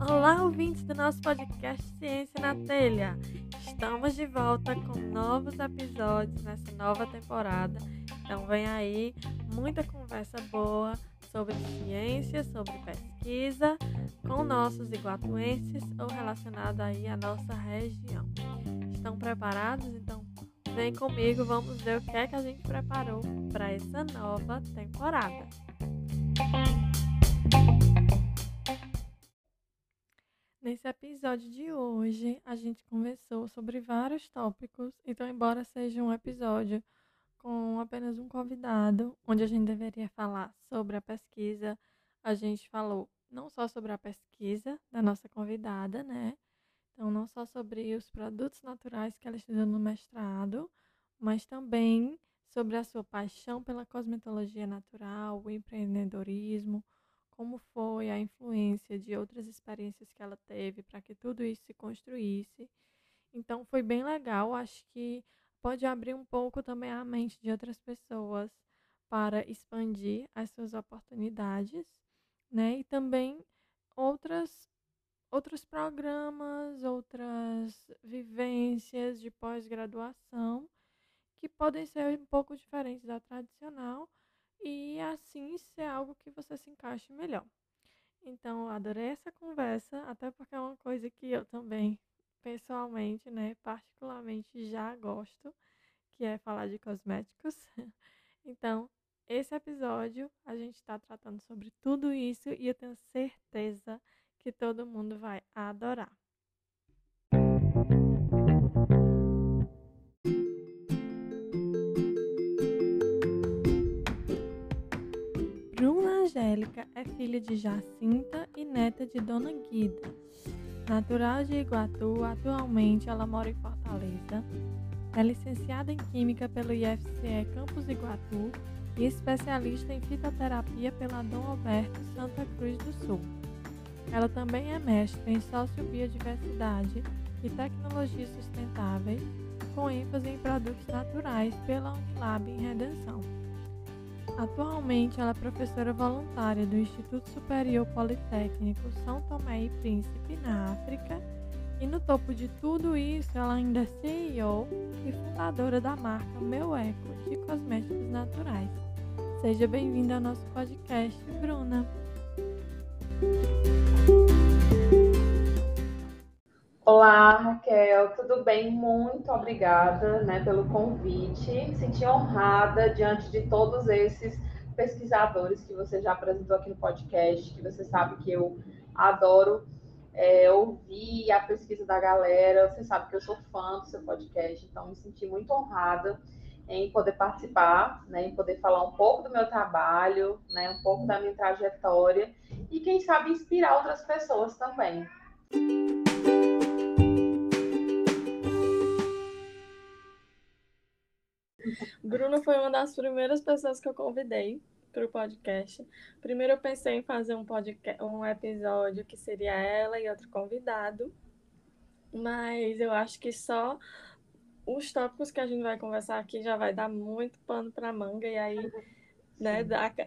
Olá, ouvintes do nosso podcast Ciência na Telha. Estamos de volta com novos episódios nessa nova temporada. Então vem aí muita conversa boa sobre ciência, sobre pesquisa com nossos iguatuenses ou relacionado aí à nossa região. Estão preparados? Então vem comigo, vamos ver o que é que a gente preparou para essa nova temporada. Nesse episódio de hoje, a gente conversou sobre vários tópicos, então, embora seja um episódio com apenas um convidado, onde a gente deveria falar sobre a pesquisa, a gente falou não só sobre a pesquisa da nossa convidada, né? Então, não só sobre os produtos naturais que ela estuda no mestrado, mas também sobre a sua paixão pela cosmetologia natural, o empreendedorismo, como foi a influência de outras experiências que ela teve para que tudo isso se construísse. Então foi bem legal, acho que pode abrir um pouco também a mente de outras pessoas para expandir as suas oportunidades, né? E também outras outros programas, outras vivências de pós-graduação que podem ser um pouco diferentes da tradicional, e assim ser algo que você se encaixe melhor. Então, eu adorei essa conversa, até porque é uma coisa que eu também, pessoalmente, né, particularmente já gosto, que é falar de cosméticos. Então, esse episódio a gente está tratando sobre tudo isso e eu tenho certeza que todo mundo vai adorar. Angélica é filha de Jacinta e neta de Dona Guida. Natural de Iguatu, atualmente ela mora em Fortaleza. É licenciada em Química pelo IFCE Campus Iguatu e especialista em fitoterapia pela Dom Alberto Santa Cruz do Sul. Ela também é mestre em sociobiodiversidade e tecnologias sustentáveis, com ênfase em produtos naturais pela Unilab em Redenção. Atualmente, ela é professora voluntária do Instituto Superior Politécnico São Tomé e Príncipe, na África. E no topo de tudo isso, ela ainda é CEO e fundadora da marca Meu Eco de cosméticos naturais. Seja bem-vinda ao nosso podcast, Bruna. Olá, Raquel, tudo bem? Muito obrigada né, pelo convite. Senti honrada diante de todos esses pesquisadores que você já apresentou aqui no podcast, que você sabe que eu adoro é, ouvir a pesquisa da galera. Você sabe que eu sou fã do seu podcast, então me senti muito honrada em poder participar, né, em poder falar um pouco do meu trabalho, né, um pouco da minha trajetória e quem sabe inspirar outras pessoas também. Bruno foi uma das primeiras pessoas que eu convidei para o podcast. Primeiro eu pensei em fazer um, podcast, um episódio que seria ela e outro convidado, mas eu acho que só os tópicos que a gente vai conversar aqui já vai dar muito pano para manga, e aí né,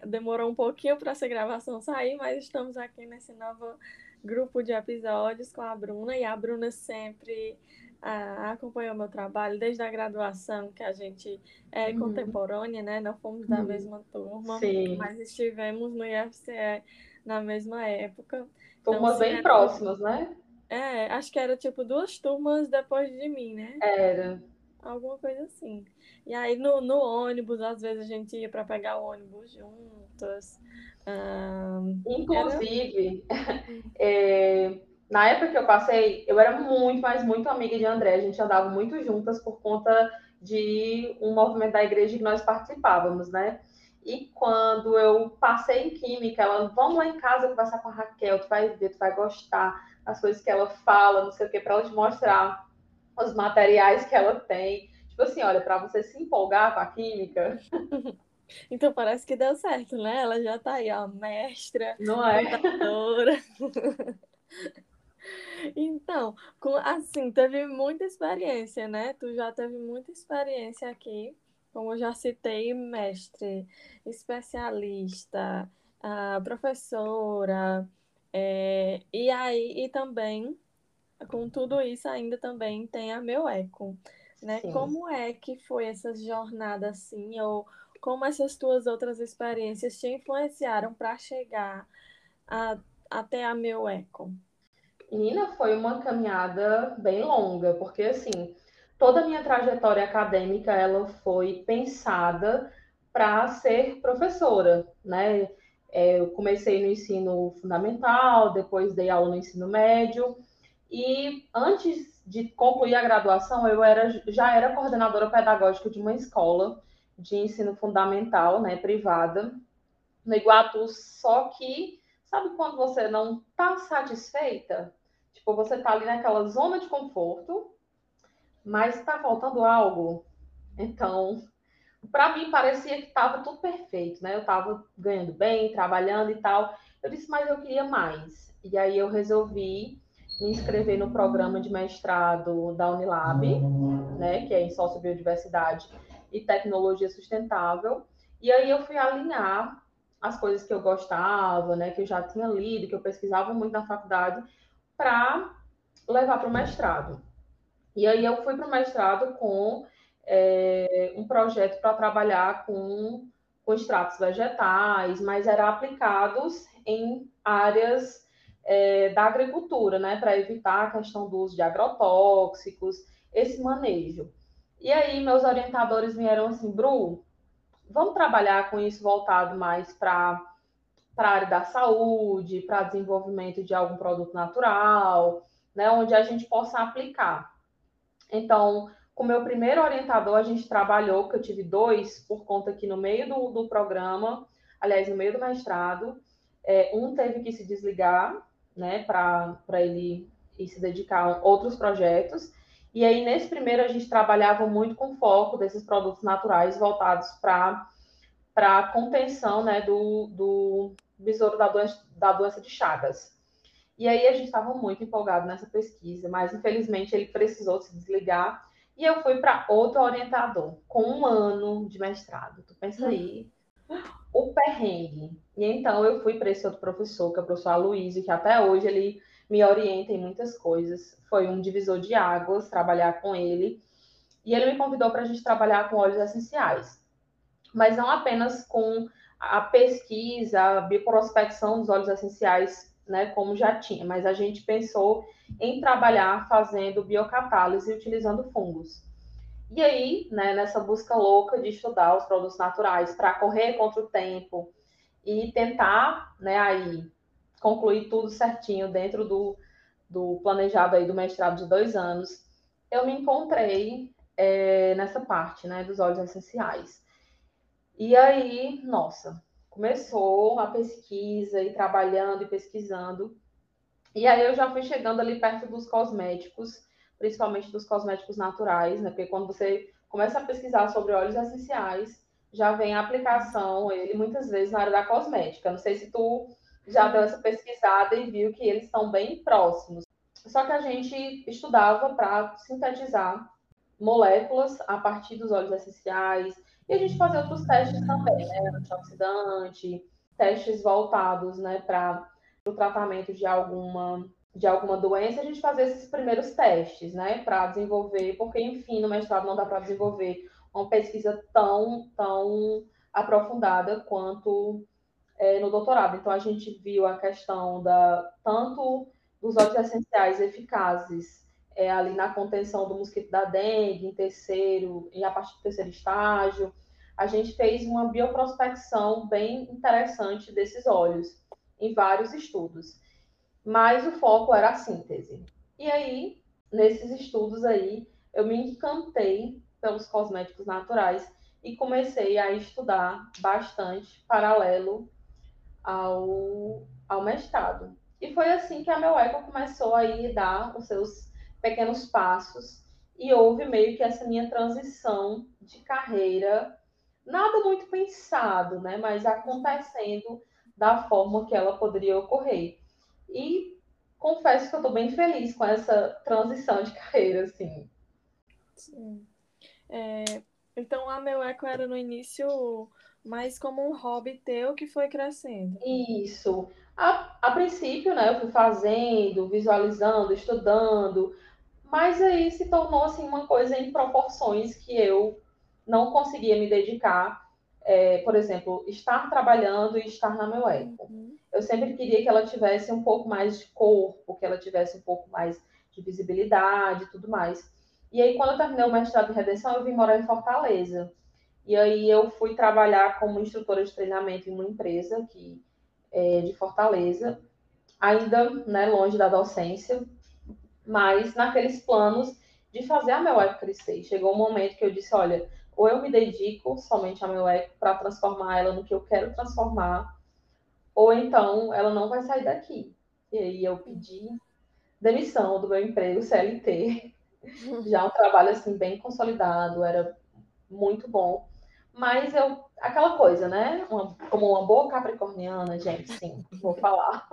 demorou um pouquinho para essa gravação sair, mas estamos aqui nesse novo grupo de episódios com a Bruna, e a Bruna sempre ah, acompanhou meu trabalho desde a graduação, que a gente é uhum. contemporânea, né? Não fomos da uhum. mesma turma, Sim. mas estivemos no IFCE na mesma época. Então, turmas então, bem era... próximas, né? É, acho que era tipo duas turmas depois de mim, né? Era. Alguma coisa assim. E aí no, no ônibus, às vezes a gente ia para pegar o ônibus juntas. Um, Inclusive, era... é, na época que eu passei, eu era muito, mas muito amiga de André. A gente andava muito juntas por conta de um movimento da igreja que nós participávamos, né? E quando eu passei em química, ela, vamos lá em casa conversar com a Raquel, tu vai ver, tu vai gostar das coisas que ela fala, não sei o que, para ela te mostrar os materiais que ela tem. Tipo assim, olha, para você se empolgar com a química. Então parece que deu certo, né? Ela já tá aí, ó, mestra, não é? Então, com, assim, teve muita experiência, né? Tu já teve muita experiência aqui, como eu já citei, mestre, especialista, professora, é, e aí e também com tudo isso ainda também tem a meu eco, né? Sim. Como é que foi essa jornada assim, ou como essas tuas outras experiências te influenciaram para chegar a, até a meu eco? Menina, foi uma caminhada bem longa, porque assim, toda a minha trajetória acadêmica ela foi pensada para ser professora, né? É, eu comecei no ensino fundamental, depois dei aula no ensino médio, e antes de concluir a graduação, eu era, já era coordenadora pedagógica de uma escola de ensino fundamental, né, privada, no Iguatu, só que sabe quando você não está satisfeita? Tipo, você está ali naquela zona de conforto, mas está faltando algo. Então, para mim parecia que estava tudo perfeito, né? Eu estava ganhando bem, trabalhando e tal. Eu disse, mas eu queria mais. E aí eu resolvi me inscrever no programa de mestrado da Unilab, né, que é em sociobiodiversidade e tecnologia sustentável. E aí eu fui alinhar as coisas que eu gostava, né, que eu já tinha lido, que eu pesquisava muito na faculdade, para levar para o mestrado. E aí eu fui para o mestrado com é, um projeto para trabalhar com, com extratos vegetais, mas era aplicados em áreas é, da agricultura, né, para evitar a questão do uso de agrotóxicos, esse manejo. E aí meus orientadores vieram assim, Bru, vamos trabalhar com isso voltado mais para para a área da saúde, para desenvolvimento de algum produto natural, né, onde a gente possa aplicar. Então, com o meu primeiro orientador, a gente trabalhou, que eu tive dois, por conta que no meio do, do programa, aliás, no meio do mestrado, é, um teve que se desligar, né, para ele ir se dedicar a outros projetos. E aí, nesse primeiro, a gente trabalhava muito com foco desses produtos naturais voltados para a contenção né, do, do besouro da doença, da doença de Chagas. E aí, a gente estava muito empolgado nessa pesquisa, mas infelizmente ele precisou se desligar. E eu fui para outro orientador, com um ano de mestrado. Tu pensa aí, o perrengue. E então eu fui para esse outro professor, que é o professor Aloysio, que até hoje ele me orienta em muitas coisas. Foi um divisor de águas trabalhar com ele. E ele me convidou para a gente trabalhar com óleos essenciais. Mas não apenas com a pesquisa, a bioprospecção dos óleos essenciais, né, como já tinha, mas a gente pensou em trabalhar fazendo biocatálise utilizando fungos. E aí, né, nessa busca louca de estudar os produtos naturais para correr contra o tempo e tentar, né, aí concluir tudo certinho dentro do, do planejado aí do mestrado de dois anos, eu me encontrei é, nessa parte, né, dos óleos essenciais. E aí, nossa, começou a pesquisa e trabalhando e pesquisando. E aí eu já fui chegando ali perto dos cosméticos principalmente dos cosméticos naturais, né? Porque quando você começa a pesquisar sobre óleos essenciais, já vem a aplicação, ele muitas vezes na área da cosmética. Não sei se tu já deu essa pesquisada e viu que eles estão bem próximos. Só que a gente estudava para sintetizar moléculas a partir dos óleos essenciais e a gente fazia outros testes também, né? Antioxidante, testes voltados, né, para o tratamento de alguma de alguma doença, a gente fazer esses primeiros testes, né, para desenvolver, porque, enfim, no mestrado não dá para desenvolver uma pesquisa tão, tão aprofundada quanto é, no doutorado. Então, a gente viu a questão da tanto dos óleos essenciais eficazes é, ali na contenção do mosquito da dengue, em terceiro, e a partir do terceiro estágio. A gente fez uma bioprospecção bem interessante desses óleos em vários estudos mas o foco era a síntese. E aí, nesses estudos aí, eu me encantei pelos cosméticos naturais e comecei a estudar bastante paralelo ao, ao mestrado. E foi assim que a meu eco começou a ir dar os seus pequenos passos e houve meio que essa minha transição de carreira, nada muito pensado, né, mas acontecendo da forma que ela poderia ocorrer. E confesso que eu estou bem feliz com essa transição de carreira, assim. Sim. É, então, a meu eco era no início mas como um hobby teu que foi crescendo. Isso. A, a princípio, né, eu fui fazendo, visualizando, estudando, mas aí se tornou assim uma coisa em proporções que eu não conseguia me dedicar. É, por exemplo, estar trabalhando e estar na meu eco. Uhum. Eu sempre queria que ela tivesse um pouco mais de corpo, que ela tivesse um pouco mais de visibilidade e tudo mais. E aí, quando eu terminei o mestrado em redenção, eu vim morar em Fortaleza. E aí eu fui trabalhar como instrutora de treinamento em uma empresa aqui é, de Fortaleza, ainda né, longe da docência, mas naqueles planos de fazer a meu eco crescer. Chegou um momento que eu disse, olha, ou eu me dedico somente a meu eco para transformar ela no que eu quero transformar, ou então ela não vai sair daqui. E aí eu pedi demissão do meu emprego CLT. Já um trabalho assim bem consolidado, era muito bom. Mas eu, aquela coisa, né? Uma, como uma boa capricorniana, gente, sim, vou falar.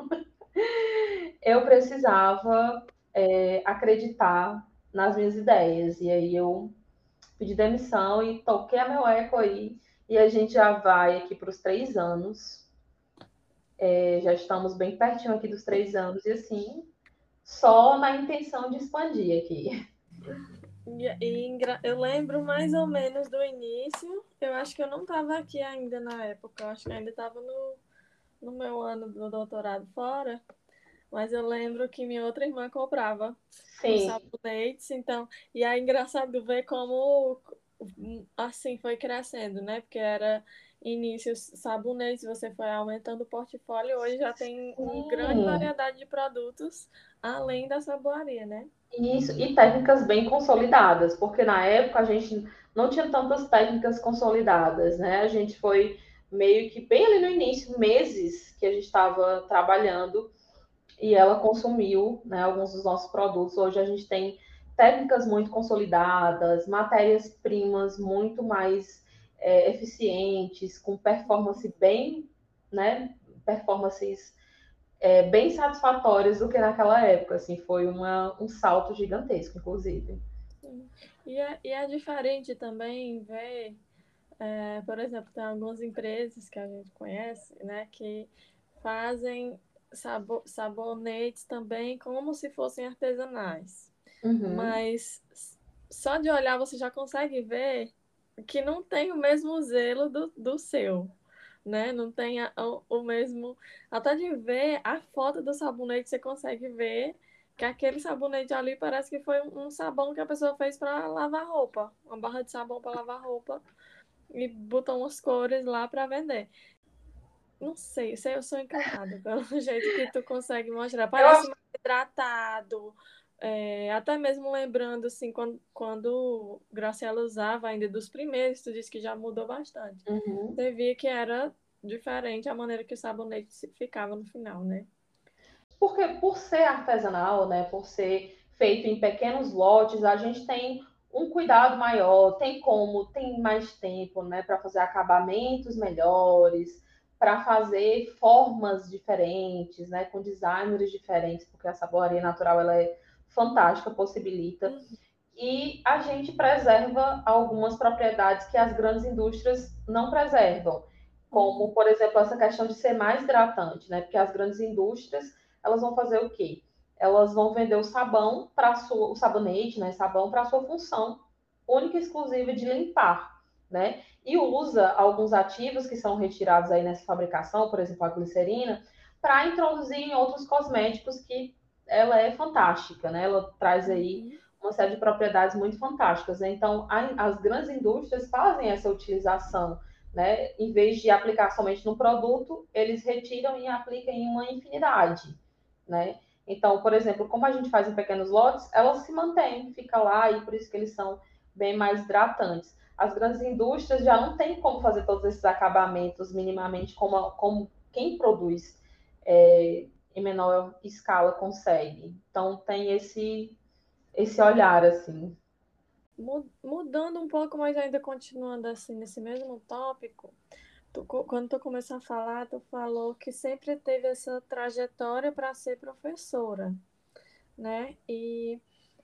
eu precisava é, acreditar nas minhas ideias. E aí eu pedi demissão e toquei a meu eco aí. E a gente já vai aqui para os três anos. É, já estamos bem pertinho aqui dos três anos. E assim, só na intenção de expandir aqui. Eu lembro mais ou menos do início. Eu acho que eu não estava aqui ainda na época. Eu acho que ainda estava no, no meu ano do doutorado fora. Mas eu lembro que minha outra irmã comprava Sim. sabonetes, então. E é engraçado ver como assim foi crescendo, né? Porque era início sabonetes, você foi aumentando o portfólio, hoje já tem uma grande variedade de produtos além da saboaria, né? Isso, e técnicas bem consolidadas, porque na época a gente não tinha tantas técnicas consolidadas, né? A gente foi meio que bem ali no início, meses que a gente estava trabalhando e ela consumiu né, alguns dos nossos produtos. Hoje a gente tem técnicas muito consolidadas, matérias-primas muito mais é, eficientes, com performance bem, né, performances é, bem satisfatórias do que naquela época. Assim, foi uma, um salto gigantesco, inclusive. E é, e é diferente também ver, é, por exemplo, tem algumas empresas que a gente conhece, né, que fazem sabo sabonetes também como se fossem artesanais. Uhum. Mas só de olhar você já consegue ver que não tem o mesmo zelo do, do seu, né? Não tem a, o, o mesmo. Até de ver a foto do sabonete, você consegue ver que aquele sabonete ali parece que foi um, um sabão que a pessoa fez para lavar roupa, uma barra de sabão para lavar roupa e botou umas cores lá para vender. Não sei, sei, eu sou encantada pelo jeito que tu consegue mostrar. Parece mais hidratado. É, até mesmo lembrando, assim, quando, quando Graciela usava ainda dos primeiros, tu disse que já mudou bastante. Uhum. Você via que era diferente a maneira que o sabonete ficava no final, né? Porque por ser artesanal, né, por ser feito em pequenos lotes, a gente tem um cuidado maior, tem como, tem mais tempo, né, para fazer acabamentos melhores, para fazer formas diferentes, né, com designers diferentes, porque a saboaria natural ela é fantástica, possibilita. Uhum. E a gente preserva algumas propriedades que as grandes indústrias não preservam, como, uhum. por exemplo, essa questão de ser mais hidratante, né? Porque as grandes indústrias, elas vão fazer o quê? Elas vão vender o sabão para o sabonete, né, sabão para sua função única e exclusiva de limpar, né? e usa alguns ativos que são retirados aí nessa fabricação, por exemplo, a glicerina, para introduzir em outros cosméticos que ela é fantástica, né? Ela traz aí uhum. uma série de propriedades muito fantásticas. Né? Então, a, as grandes indústrias fazem essa utilização, né? Em vez de aplicar somente no produto, eles retiram e aplicam em uma infinidade, né? Então, por exemplo, como a gente faz em pequenos lotes, elas se mantêm, fica lá e por isso que eles são bem mais hidratantes as grandes indústrias já não têm como fazer todos esses acabamentos minimamente como, como quem produz é, em menor escala consegue. Então tem esse esse olhar assim. Mudando um pouco, mas ainda continuando assim nesse mesmo tópico, tu, quando tu começou a falar, tu falou que sempre teve essa trajetória para ser professora, né? E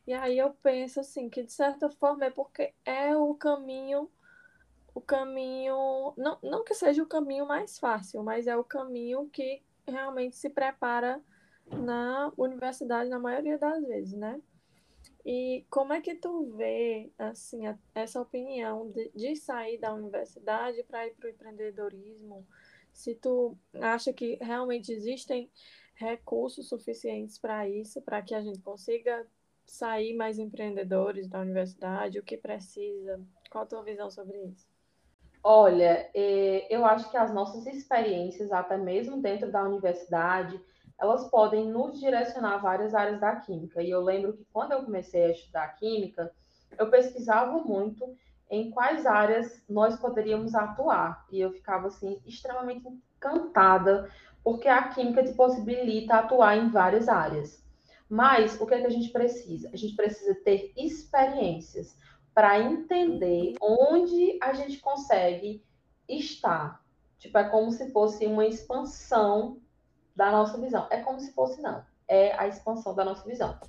e aí eu penso assim, que de certa forma é porque é o caminho o caminho, não, não que seja o caminho mais fácil, mas é o caminho que realmente se prepara na universidade na maioria das vezes, né? E como é que tu vê assim essa opinião de, de sair da universidade para ir para o empreendedorismo? Se tu acha que realmente existem recursos suficientes para isso, para que a gente consiga sair mais empreendedores da universidade, o que precisa? Qual a tua visão sobre isso? Olha, é, eu acho que as nossas experiências, até mesmo dentro da universidade, elas podem nos direcionar a várias áreas da química. E eu lembro que quando eu comecei a estudar química, eu pesquisava muito em quais áreas nós poderíamos atuar. E eu ficava assim extremamente encantada, porque a química te possibilita atuar em várias áreas. Mas o que é que a gente precisa? A gente precisa ter experiências para entender onde a gente consegue estar. Tipo, é como se fosse uma expansão da nossa visão. É como se fosse, não. É a expansão da nossa visão.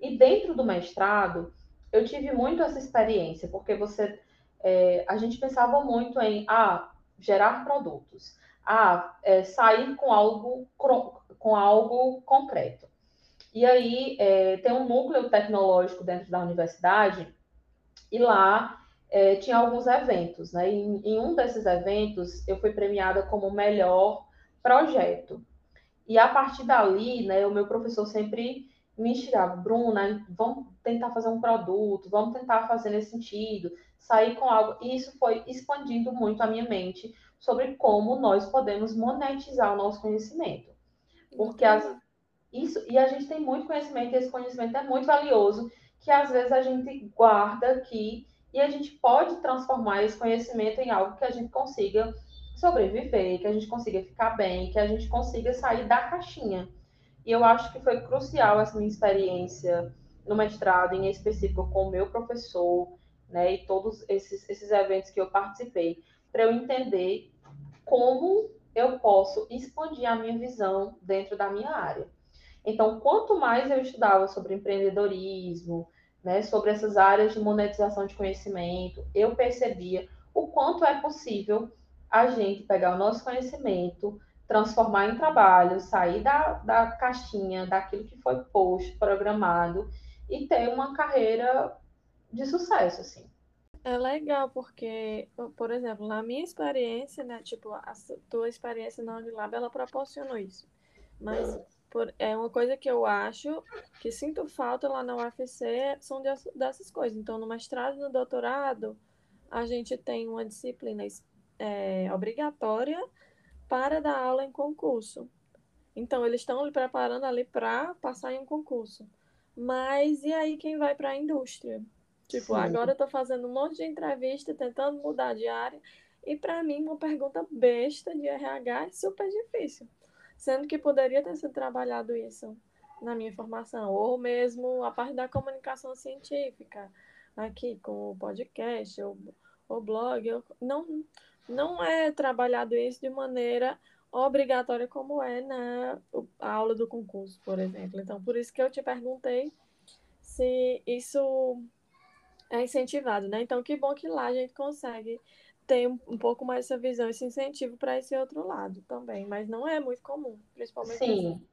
E dentro do mestrado, eu tive muito essa experiência, porque você. É, a gente pensava muito em ah, gerar produtos, ah, é, sair com algo, com algo concreto. E aí é, tem um núcleo tecnológico dentro da universidade, e lá é, tinha alguns eventos, né? Em, em um desses eventos, eu fui premiada como melhor projeto. E a partir dali, né, o meu professor sempre me instigava, Bruna, vamos tentar fazer um produto, vamos tentar fazer nesse sentido, sair com algo. E isso foi expandindo muito a minha mente sobre como nós podemos monetizar o nosso conhecimento. Porque as, isso, e a gente tem muito conhecimento, e esse conhecimento é muito valioso, que às vezes a gente guarda aqui e a gente pode transformar esse conhecimento em algo que a gente consiga sobreviver, que a gente consiga ficar bem, que a gente consiga sair da caixinha. E eu acho que foi crucial essa minha experiência no mestrado, em específico com o meu professor, né, e todos esses, esses eventos que eu participei, para eu entender como eu posso expandir a minha visão dentro da minha área. Então, quanto mais eu estudava sobre empreendedorismo, né, sobre essas áreas de monetização de conhecimento, eu percebia o quanto é possível a gente pegar o nosso conhecimento, transformar em trabalho, sair da, da caixinha, daquilo que foi posto, programado, e ter uma carreira de sucesso, assim. É legal, porque, por exemplo, na minha experiência, né, tipo, a tua experiência na Unilab, ela proporcionou isso. Mas por, é uma coisa que eu acho que sinto falta lá na UFC são dessas coisas. Então, no mestrado e no doutorado, a gente tem uma disciplina é, obrigatória para dar aula em concurso. Então, eles estão lhe preparando ali para passar em um concurso. Mas e aí quem vai para a indústria? Tipo, Sim. agora eu estou fazendo um monte de entrevista, tentando mudar de área. E para mim, uma pergunta besta de RH é super difícil. Sendo que poderia ter sido trabalhado isso na minha formação. Ou mesmo a parte da comunicação científica, aqui com o podcast, ou o blog. Eu, não, não é trabalhado isso de maneira obrigatória como é na aula do concurso, por exemplo. Então, por isso que eu te perguntei se isso é incentivado, né? Então, que bom que lá a gente consegue ter um, um pouco mais essa visão, esse incentivo para esse outro lado também, mas não é muito comum, principalmente. Sim. Assim.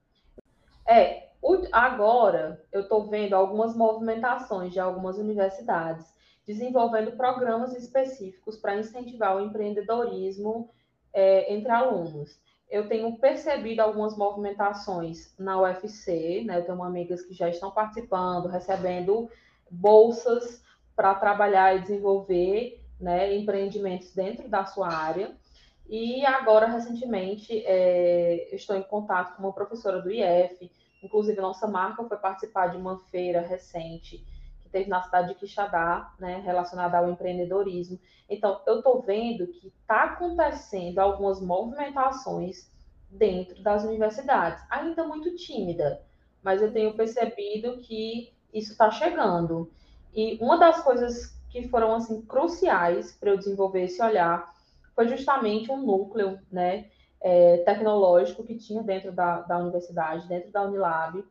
É, agora eu estou vendo algumas movimentações de algumas universidades desenvolvendo programas específicos para incentivar o empreendedorismo é, entre alunos. Eu tenho percebido algumas movimentações na UFC, né? Eu tenho amigas que já estão participando, recebendo bolsas para trabalhar e desenvolver né, empreendimentos dentro da sua área. E agora, recentemente, é, estou em contato com uma professora do IF, inclusive nossa marca foi participar de uma feira recente teve na cidade de Quixadá, né, relacionada ao empreendedorismo. Então, eu estou vendo que está acontecendo algumas movimentações dentro das universidades, ainda muito tímida, mas eu tenho percebido que isso está chegando. E uma das coisas que foram assim cruciais para eu desenvolver esse olhar foi justamente um núcleo, né, é, tecnológico que tinha dentro da, da universidade, dentro da Unilab,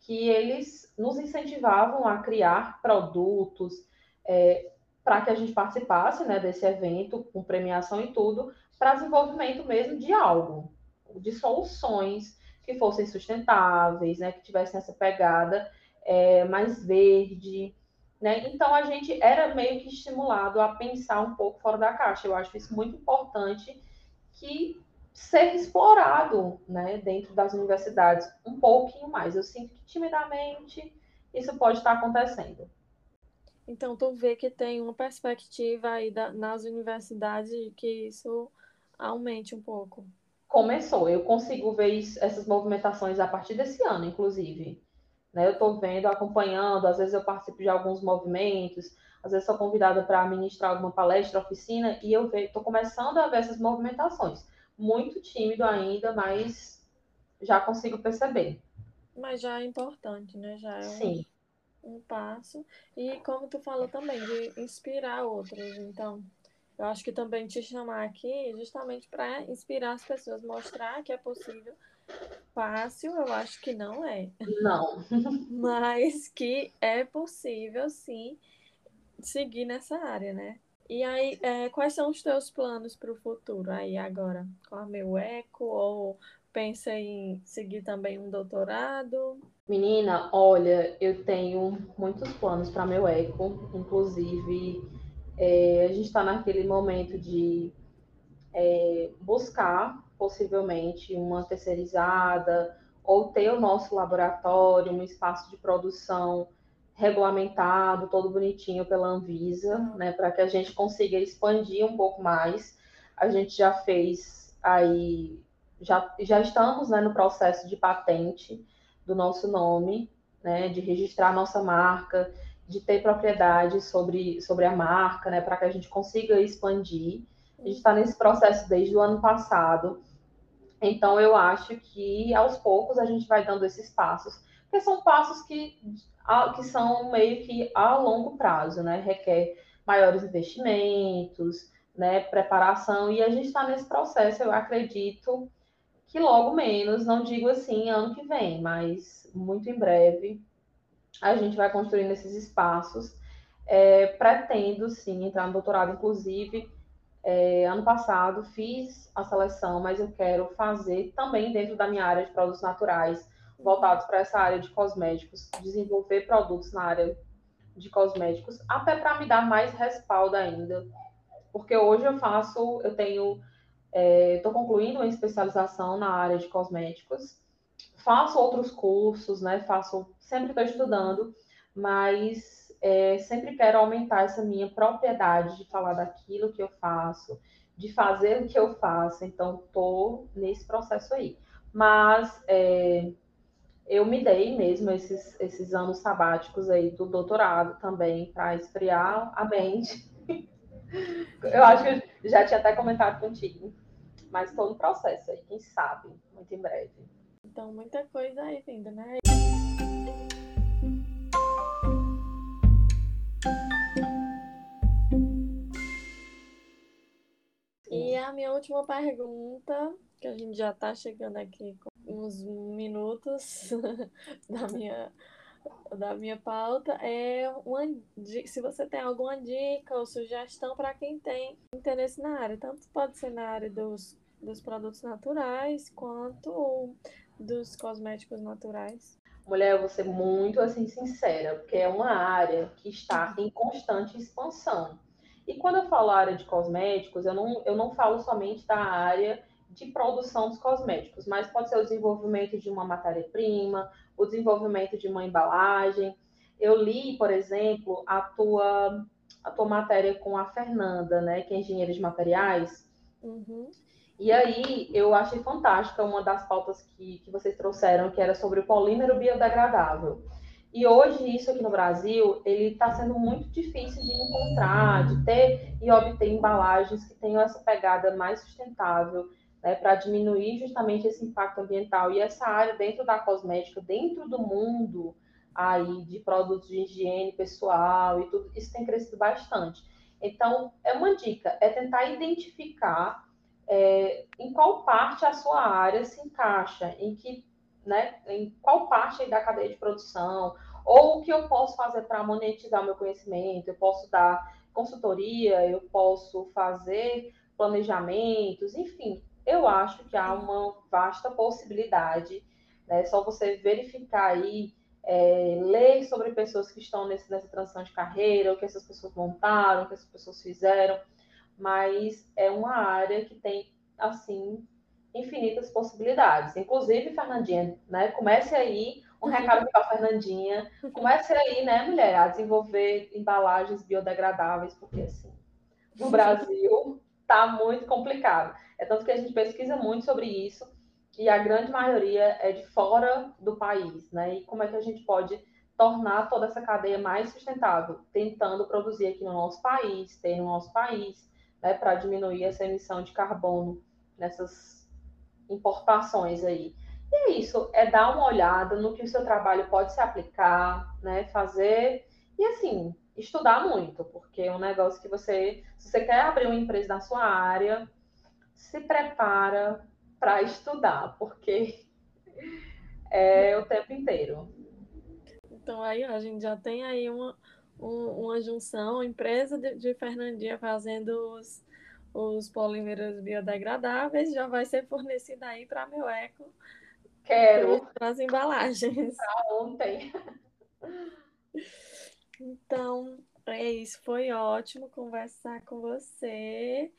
que eles nos incentivavam a criar produtos, é, para que a gente participasse né, desse evento, com premiação e tudo, para desenvolvimento mesmo de algo, de soluções que fossem sustentáveis, né, que tivessem essa pegada é, mais verde. Né? Então, a gente era meio que estimulado a pensar um pouco fora da caixa. Eu acho isso muito importante que ser explorado né, dentro das universidades um pouquinho mais. Eu sinto que timidamente isso pode estar acontecendo. Então, tu vê que tem uma perspectiva aí da, nas universidades que isso aumente um pouco. Começou, eu consigo ver isso, essas movimentações a partir desse ano, inclusive. Né? Eu estou vendo, acompanhando, às vezes eu participo de alguns movimentos, às vezes sou convidada para ministrar alguma palestra, oficina, e eu estou começando a ver essas movimentações. Muito tímido ainda, mas já consigo perceber. Mas já é importante, né? Já é Sim um passo. E como tu falou também, de inspirar outros. Então, eu acho que também te chamar aqui justamente para inspirar as pessoas, mostrar que é possível. Fácil, eu acho que não é. Não. Mas que é possível, sim, seguir nessa área, né? E aí, é, quais são os teus planos para o futuro aí agora? Com a meu eco ou pensa em seguir também um doutorado? Menina, olha, eu tenho muitos planos para meu eco, inclusive é, a gente está naquele momento de é, buscar possivelmente uma terceirizada ou ter o nosso laboratório, um espaço de produção regulamentado, todo bonitinho pela Anvisa, uhum. né, para que a gente consiga expandir um pouco mais. A gente já fez aí, já, já estamos né, no processo de patente do nosso nome, né, de registrar a nossa marca, de ter propriedade sobre, sobre a marca, né, para que a gente consiga expandir. A gente está nesse processo desde o ano passado. Então, eu acho que aos poucos a gente vai dando esses passos, porque são passos que, que são meio que a longo prazo, né? Requer maiores investimentos, né? Preparação, e a gente está nesse processo, eu acredito, que logo menos, não digo assim ano que vem, mas muito em breve, a gente vai construindo esses espaços. É, pretendo sim entrar no doutorado, inclusive. É, ano passado fiz a seleção, mas eu quero fazer também dentro da minha área de produtos naturais, voltados para essa área de cosméticos, desenvolver produtos na área de cosméticos, até para me dar mais respaldo ainda. Porque hoje eu faço, eu tenho Estou é, concluindo uma especialização na área de cosméticos. Faço outros cursos, né? Faço, sempre estou estudando, mas é, sempre quero aumentar essa minha propriedade de falar daquilo que eu faço, de fazer o que eu faço. Então, estou nesse processo aí. Mas é, eu me dei mesmo esses, esses anos sabáticos aí do doutorado também para esfriar a mente. eu acho que eu já tinha até comentado contigo. Mas estou no processo aí, quem sabe, muito em breve. Então, muita coisa aí vindo, né? Minha última pergunta, que a gente já está chegando aqui com uns minutos da minha da minha pauta é uma, se você tem alguma dica ou sugestão para quem tem interesse na área, tanto pode ser na área dos dos produtos naturais quanto dos cosméticos naturais? Mulher, eu vou ser muito assim sincera, porque é uma área que está em constante expansão. E quando eu falo área de cosméticos, eu não, eu não falo somente da área de produção dos cosméticos, mas pode ser o desenvolvimento de uma matéria-prima, o desenvolvimento de uma embalagem. Eu li, por exemplo, a tua, a tua matéria com a Fernanda, né, que é engenheira de materiais. Uhum. E aí eu achei fantástica uma das pautas que, que vocês trouxeram, que era sobre o polímero biodegradável. E hoje isso aqui no Brasil, ele está sendo muito difícil de encontrar, de ter e obter embalagens que tenham essa pegada mais sustentável, né, para diminuir justamente esse impacto ambiental. E essa área dentro da cosmética, dentro do mundo aí de produtos de higiene pessoal e tudo, isso tem crescido bastante. Então, é uma dica, é tentar identificar é, em qual parte a sua área se encaixa, em que, né, em qual parte da cadeia de produção, ou o que eu posso fazer para monetizar o meu conhecimento, eu posso dar consultoria, eu posso fazer planejamentos, enfim, eu acho que há uma vasta possibilidade. Né? Só você verificar aí, é, ler sobre pessoas que estão nesse, nessa transição de carreira, o que essas pessoas montaram, o que essas pessoas fizeram, mas é uma área que tem, assim, infinitas possibilidades. Inclusive, Fernandinha, né? Comece aí, um recado para a Fernandinha, comece aí, né, mulher, a desenvolver embalagens biodegradáveis, porque assim, no Brasil tá muito complicado. É tanto que a gente pesquisa muito sobre isso e a grande maioria é de fora do país, né? E como é que a gente pode tornar toda essa cadeia mais sustentável, tentando produzir aqui no nosso país, ter no nosso país, né, para diminuir essa emissão de carbono nessas importações aí. E é isso, é dar uma olhada no que o seu trabalho pode se aplicar, né, fazer e assim, estudar muito, porque é um negócio que você, se você quer abrir uma empresa na sua área, se prepara para estudar, porque é o tempo inteiro. Então aí a gente já tem aí uma, uma junção, empresa de, de Fernandinha fazendo os, os polímeros biodegradáveis, já vai ser fornecida aí para meu eco. Quero. As embalagens. Para ontem. Então, é isso. Foi ótimo conversar com você.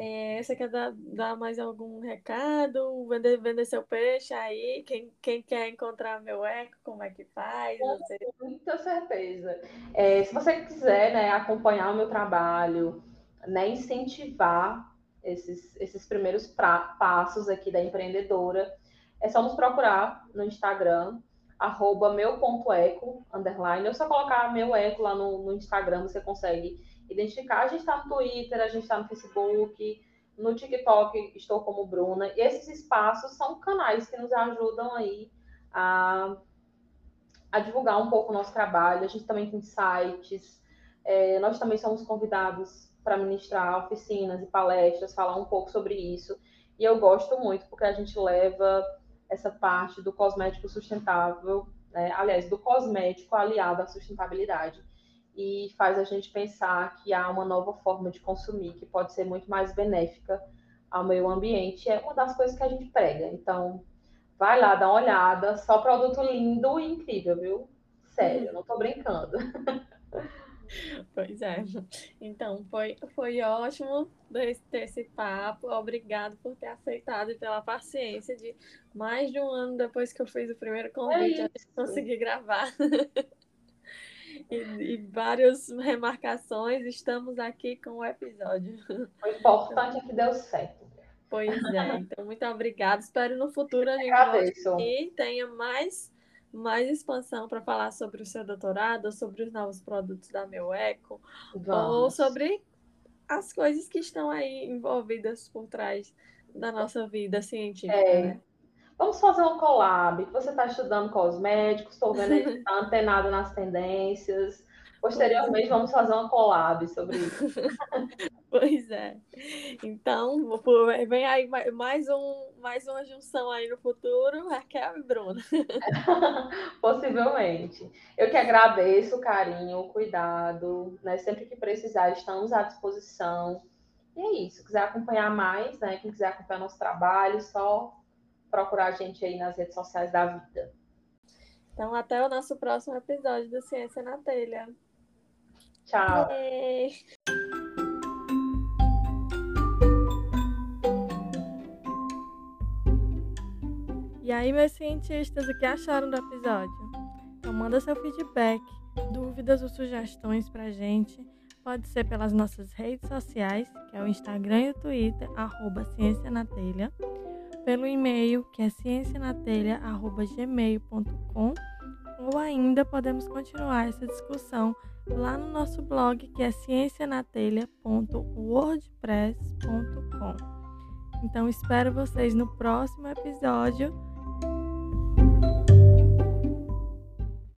É, você quer dar, dar, mais algum recado? Vender, vender seu peixe aí? Quem, quem quer encontrar meu eco, como é que faz? Com muita certeza. É, se você quiser né, acompanhar o meu trabalho, né, incentivar esses, esses primeiros pra, passos aqui da empreendedora, é só nos procurar no Instagram, arroba meu.eco, underline. Eu só colocar meu eco lá no, no Instagram, você consegue identificar. A gente está no Twitter, a gente está no Facebook, no TikTok estou como Bruna. E esses espaços são canais que nos ajudam aí a, a divulgar um pouco o nosso trabalho. A gente também tem sites, é, nós também somos convidados para ministrar oficinas e palestras, falar um pouco sobre isso. E eu gosto muito, porque a gente leva essa parte do cosmético sustentável, né? aliás, do cosmético aliado à sustentabilidade e faz a gente pensar que há uma nova forma de consumir que pode ser muito mais benéfica ao meio ambiente. É uma das coisas que a gente prega. Então, vai lá, dá uma olhada. Só produto lindo e incrível, viu? Sério, não tô brincando. Pois é. Então, foi, foi ótimo ter esse papo. Obrigado por ter aceitado e pela paciência de mais de um ano depois que eu fiz o primeiro convite, é conseguir gravar. e, e várias remarcações, estamos aqui com o episódio. O importante é que deu certo. Pois é, então muito obrigada. Espero no futuro a gente tenha mais, mais expansão para falar sobre o seu doutorado, sobre os novos produtos da Meu Eco, Vamos. ou sobre as coisas que estão aí envolvidas por trás da nossa vida científica. É. Né? Vamos fazer um collab. Você está estudando cosméticos, estou vendo que está antenado nas tendências. Posteriormente, vamos fazer uma collab sobre isso. Pois é. Então, vem aí mais, um, mais uma junção aí no futuro, Raquel e Bruna. Possivelmente. Eu que agradeço o carinho, o cuidado, né? Sempre que precisar, estamos à disposição. E é isso. Quiser acompanhar mais, né? Quem quiser acompanhar nosso trabalho, só procurar a gente aí nas redes sociais da vida. Então, até o nosso próximo episódio do Ciência na Telha. Tchau. E aí, meus cientistas, o que acharam do episódio? Então, manda seu feedback, dúvidas ou sugestões pra gente. Pode ser pelas nossas redes sociais, que é o Instagram e o Twitter, arroba Ciência na Telha pelo e-mail que é ciencianatelha.gmail.com ou ainda podemos continuar essa discussão lá no nosso blog que é ciencianatelha.wordpress.com. Então espero vocês no próximo episódio